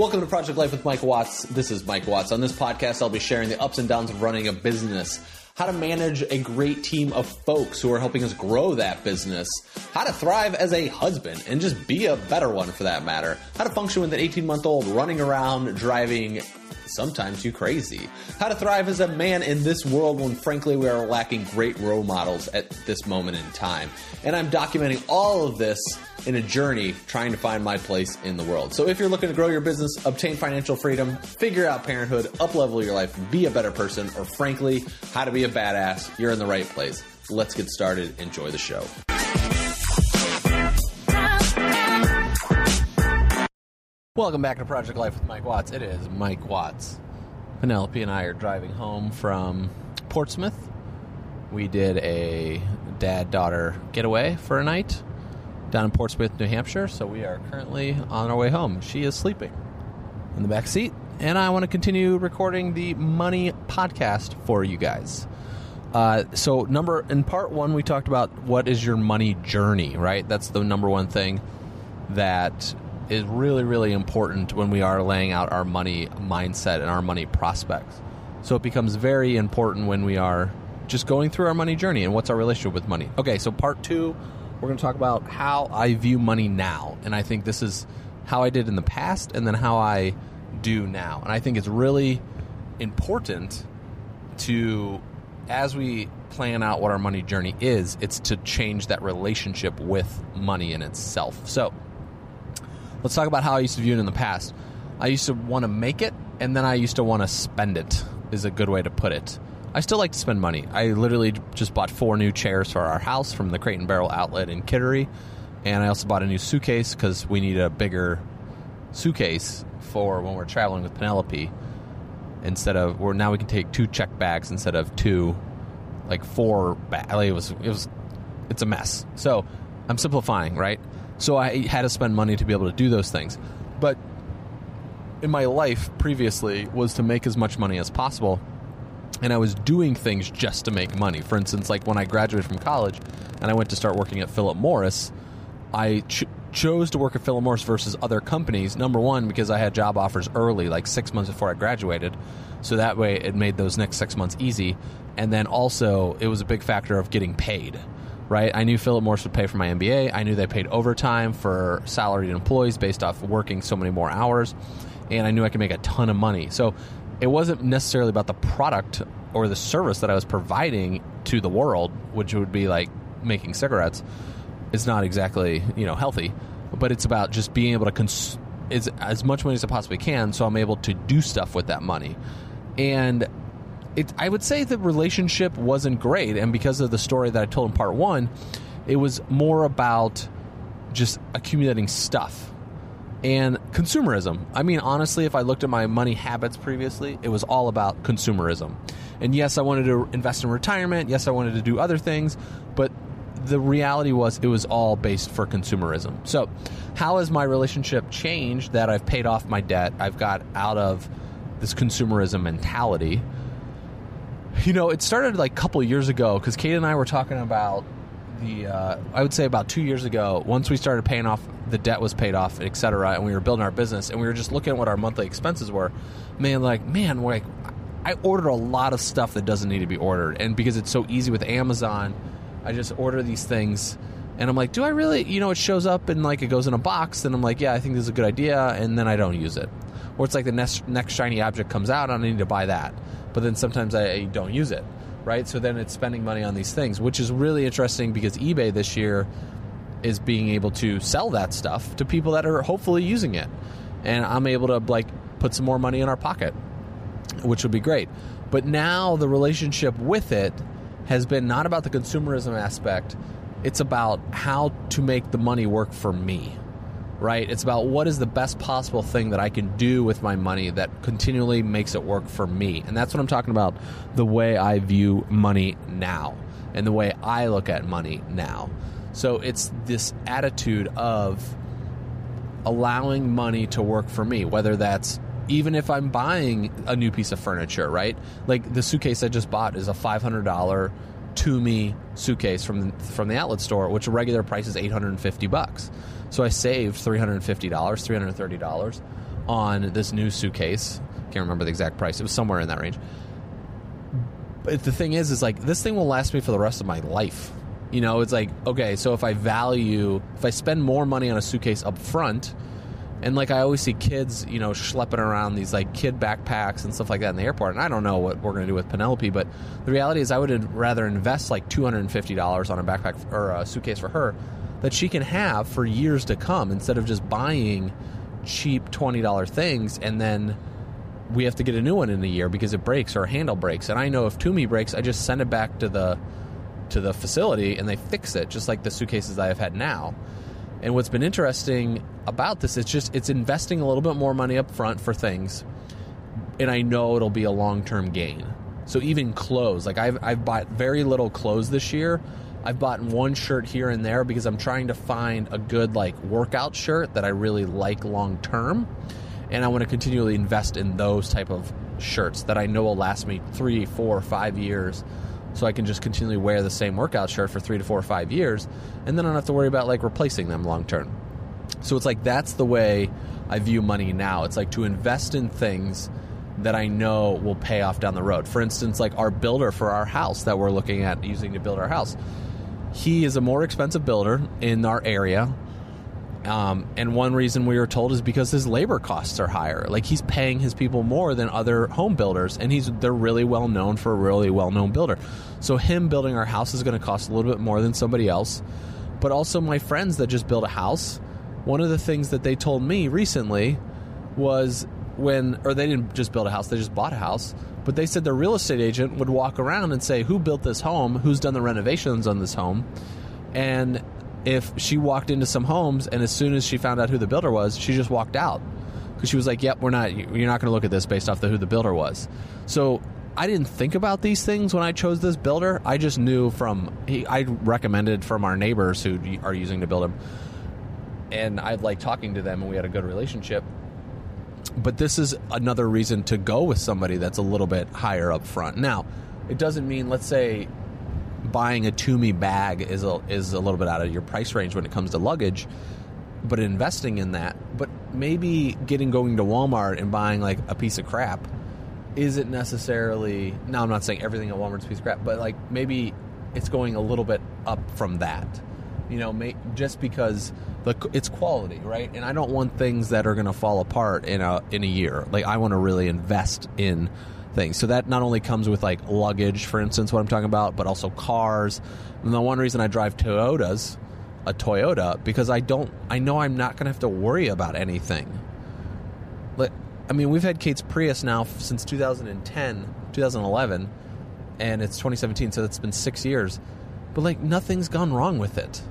Welcome to Project Life with Mike Watts. This is Mike Watts. On this podcast, I'll be sharing the ups and downs of running a business, how to manage a great team of folks who are helping us grow that business, how to thrive as a husband and just be a better one for that matter, how to function with an 18 month old running around driving sometimes you crazy. How to thrive as a man in this world when frankly we are lacking great role models at this moment in time. And I'm documenting all of this in a journey trying to find my place in the world. So if you're looking to grow your business, obtain financial freedom, figure out parenthood, uplevel your life, be a better person, or frankly, how to be a badass, you're in the right place. Let's get started. Enjoy the show. Welcome back to Project Life with Mike Watts. It is Mike Watts. Penelope and I are driving home from Portsmouth. We did a dad daughter getaway for a night down in Portsmouth, New Hampshire. So we are currently on our way home. She is sleeping in the back seat, and I want to continue recording the money podcast for you guys. Uh, so number in part one, we talked about what is your money journey, right? That's the number one thing that is really, really important when we are laying out our money mindset and our money prospects. So it becomes very important when we are just going through our money journey and what's our relationship with money. Okay, so part two, we're going to talk about how I view money now. And I think this is how I did in the past and then how I do now. And I think it's really important to, as we plan out what our money journey is, it's to change that relationship with money in itself. So, let's talk about how I used to view it in the past. I used to want to make it, and then I used to want to spend it, is a good way to put it. I still like to spend money. I literally just bought four new chairs for our house from the Crate and Barrel outlet in Kittery, and I also bought a new suitcase because we need a bigger suitcase for when we're traveling with Penelope. Instead of, where now we can take two check bags instead of two, like four. Ba- like it was, it was, it's a mess. So I'm simplifying, right? So I had to spend money to be able to do those things. But in my life previously was to make as much money as possible. And I was doing things just to make money. For instance, like when I graduated from college and I went to start working at Philip Morris, I ch- chose to work at Philip Morris versus other companies. Number one, because I had job offers early, like six months before I graduated. So that way it made those next six months easy. And then also, it was a big factor of getting paid right? I knew Philip Morris would pay for my MBA. I knew they paid overtime for salaried employees based off working so many more hours. And I knew I could make a ton of money. So it wasn't necessarily about the product or the service that I was providing to the world, which would be like making cigarettes. It's not exactly, you know, healthy, but it's about just being able to cons- as, much money as I possibly can so I'm able to do stuff with that money. And it, I would say the relationship wasn't great, and because of the story that I told in part one, it was more about just accumulating stuff and consumerism. I mean, honestly, if I looked at my money habits previously, it was all about consumerism. And yes, I wanted to invest in retirement. Yes, I wanted to do other things, but the reality was it was all based for consumerism. So, how has my relationship changed that I've paid off my debt? I've got out of this consumerism mentality you know, it started like a couple years ago because Kate and I were talking about the. Uh, I would say about two years ago. Once we started paying off, the debt was paid off, et cetera, and we were building our business, and we were just looking at what our monthly expenses were. Man, like man, like I ordered a lot of stuff that doesn't need to be ordered, and because it's so easy with Amazon, I just order these things. And I'm like, do I really? You know, it shows up and like it goes in a box, and I'm like, yeah, I think this is a good idea, and then I don't use it. Or it's like the next next shiny object comes out, and I need to buy that but then sometimes I, I don't use it, right? So then it's spending money on these things, which is really interesting because eBay this year is being able to sell that stuff to people that are hopefully using it, and I'm able to like put some more money in our pocket, which would be great. But now the relationship with it has been not about the consumerism aspect; it's about how to make the money work for me right? It's about what is the best possible thing that I can do with my money that continually makes it work for me. And that's what I'm talking about the way I view money now and the way I look at money now. So it's this attitude of allowing money to work for me, whether that's even if I'm buying a new piece of furniture, right? Like the suitcase I just bought is a $500 Tumi suitcase from from the outlet store, which a regular price is 850 bucks. So I saved $350, $330 on this new suitcase. Can't remember the exact price. It was somewhere in that range. But the thing is, is like this thing will last me for the rest of my life. You know, it's like okay, so if I value, if I spend more money on a suitcase up front, and like I always see kids, you know, schlepping around these like kid backpacks and stuff like that in the airport. And I don't know what we're going to do with Penelope, but the reality is I would rather invest like two hundred and fifty dollars on a backpack or a suitcase for her that she can have for years to come instead of just buying cheap twenty dollar things and then we have to get a new one in a year because it breaks or a handle breaks. And I know if Tumi breaks, I just send it back to the to the facility and they fix it, just like the suitcases I have had now. And what's been interesting about this, it's just it's investing a little bit more money up front for things, and I know it'll be a long term gain. So even clothes, like I've I've bought very little clothes this year. I've bought one shirt here and there because I'm trying to find a good like workout shirt that I really like long term, and I want to continually invest in those type of shirts that I know will last me three, four, five years so I can just continually wear the same workout shirt for three to four or five years, and then I don't have to worry about like replacing them long term. So it's like that's the way I view money now. It's like to invest in things that I know will pay off down the road. For instance, like our builder for our house that we're looking at using to build our house. He is a more expensive builder in our area. Um, and one reason we were told is because his labor costs are higher. Like he's paying his people more than other home builders, and he's they're really well known for a really well known builder. So him building our house is going to cost a little bit more than somebody else. But also my friends that just built a house, one of the things that they told me recently was when, or they didn't just build a house, they just bought a house. But they said their real estate agent would walk around and say, Who built this home? Who's done the renovations on this home? And if she walked into some homes and as soon as she found out who the builder was, she just walked out because she was like, "Yep, we're not. You're not going to look at this based off the who the builder was." So I didn't think about these things when I chose this builder. I just knew from he, I recommended from our neighbors who are using to build him, and I like talking to them, and we had a good relationship. But this is another reason to go with somebody that's a little bit higher up front. Now, it doesn't mean, let's say, buying a Tumi bag is a, is a little bit out of your price range when it comes to luggage, but investing in that, but maybe getting going to Walmart and buying like a piece of crap isn't necessarily. Now, I'm not saying everything at Walmart's piece of crap, but like maybe it's going a little bit up from that. You know, may, just because the it's quality, right? And I don't want things that are going to fall apart in a in a year. Like I want to really invest in things. So that not only comes with like luggage, for instance, what I'm talking about, but also cars. And the one reason I drive Toyotas, a Toyota, because I don't, I know I'm not going to have to worry about anything. Like, I mean, we've had Kate's Prius now since 2010, 2011, and it's 2017, so it's been six years. But like, nothing's gone wrong with it.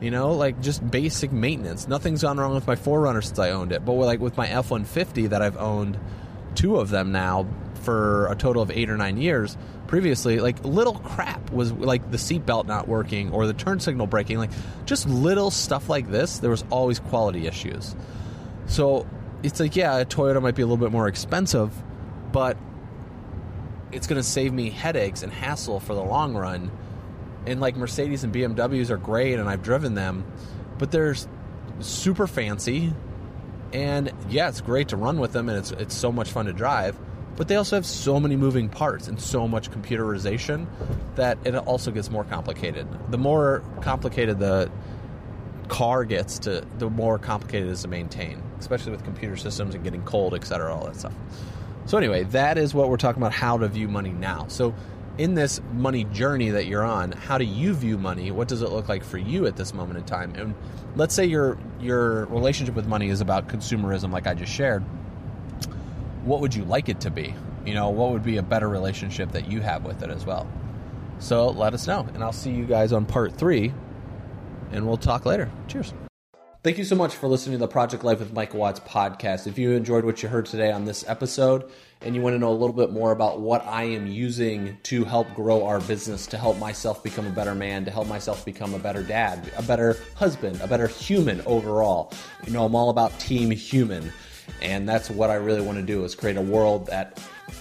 You know, like just basic maintenance. Nothing's gone wrong with my 4Runner since I owned it. But like with my F 150 that I've owned two of them now for a total of eight or nine years previously like little crap was like the seatbelt not working or the turn signal breaking like just little stuff like this there was always quality issues. So it's like yeah a toyota might be a little bit more expensive but it's going to save me headaches and hassle for the long run. And like mercedes and bmws are great and i've driven them but they're super fancy. And yeah it's great to run with them and it's, it's so much fun to drive but they also have so many moving parts and so much computerization that it also gets more complicated. The more complicated the car gets to the more complicated it is to maintain, especially with computer systems and getting cold, etc., all that stuff. So anyway, that is what we're talking about how to view money now. So in this money journey that you're on, how do you view money? What does it look like for you at this moment in time? And let's say your your relationship with money is about consumerism like I just shared what would you like it to be? You know, what would be a better relationship that you have with it as well? So let us know. And I'll see you guys on part three, and we'll talk later. Cheers. Thank you so much for listening to the Project Life with Mike Watts podcast. If you enjoyed what you heard today on this episode and you want to know a little bit more about what I am using to help grow our business, to help myself become a better man, to help myself become a better dad, a better husband, a better human overall, you know, I'm all about team human. And that's what I really want to do is create a world that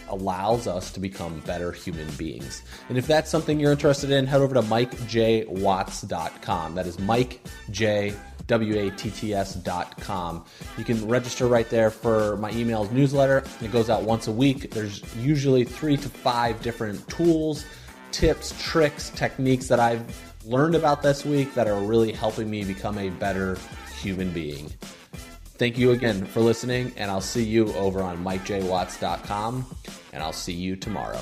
allows us to become better human beings. And if that's something you're interested in, head over to mikejwatts.com. That is Mike mikejwatts.com watts.com. You can register right there for my emails newsletter. It goes out once a week. There's usually three to five different tools, tips, tricks, techniques that I've learned about this week that are really helping me become a better human being. Thank you again for listening, and I'll see you over on MikeJWatts.com, and I'll see you tomorrow.